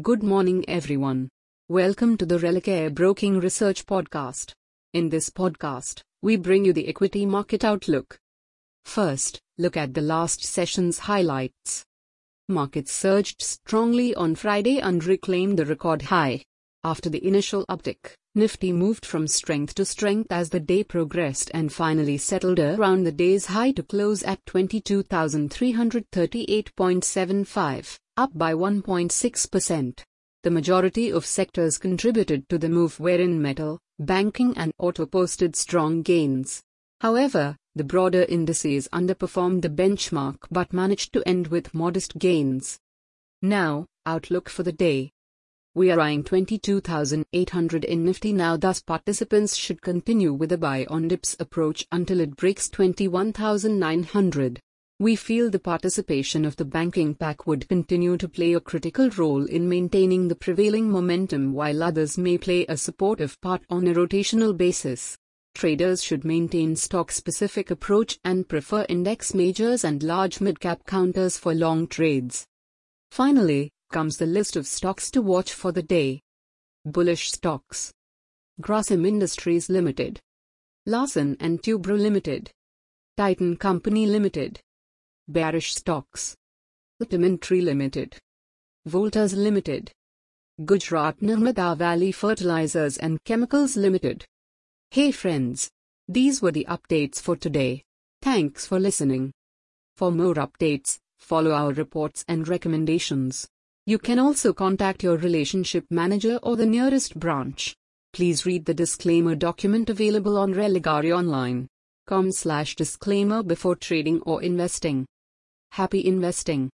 Good morning, everyone. Welcome to the Religare Broking Research Podcast. In this podcast, we bring you the equity market outlook. First, look at the last session's highlights. Markets surged strongly on Friday and reclaimed the record high. After the initial uptick, Nifty moved from strength to strength as the day progressed and finally settled around the day's high to close at 22,338.75 up by 1.6%. The majority of sectors contributed to the move wherein metal, banking and auto posted strong gains. However, the broader indices underperformed the benchmark but managed to end with modest gains. Now, outlook for the day. We are eyeing 22,800 in Nifty now thus participants should continue with a buy on dips approach until it breaks 21,900. We feel the participation of the banking pack would continue to play a critical role in maintaining the prevailing momentum while others may play a supportive part on a rotational basis. Traders should maintain stock-specific approach and prefer index majors and large mid-cap counters for long trades. Finally, comes the list of stocks to watch for the day. Bullish stocks. Grasim Industries Limited. Larsen and Toubro Limited. Titan Company Limited. Bearish stocks. Tree Limited. Voltas Limited. Gujarat Narmada Valley Fertilizers and Chemicals Limited. Hey friends. These were the updates for today. Thanks for listening. For more updates, follow our reports and recommendations. You can also contact your relationship manager or the nearest branch. Please read the disclaimer document available on religareonline.com slash disclaimer before trading or investing. Happy investing!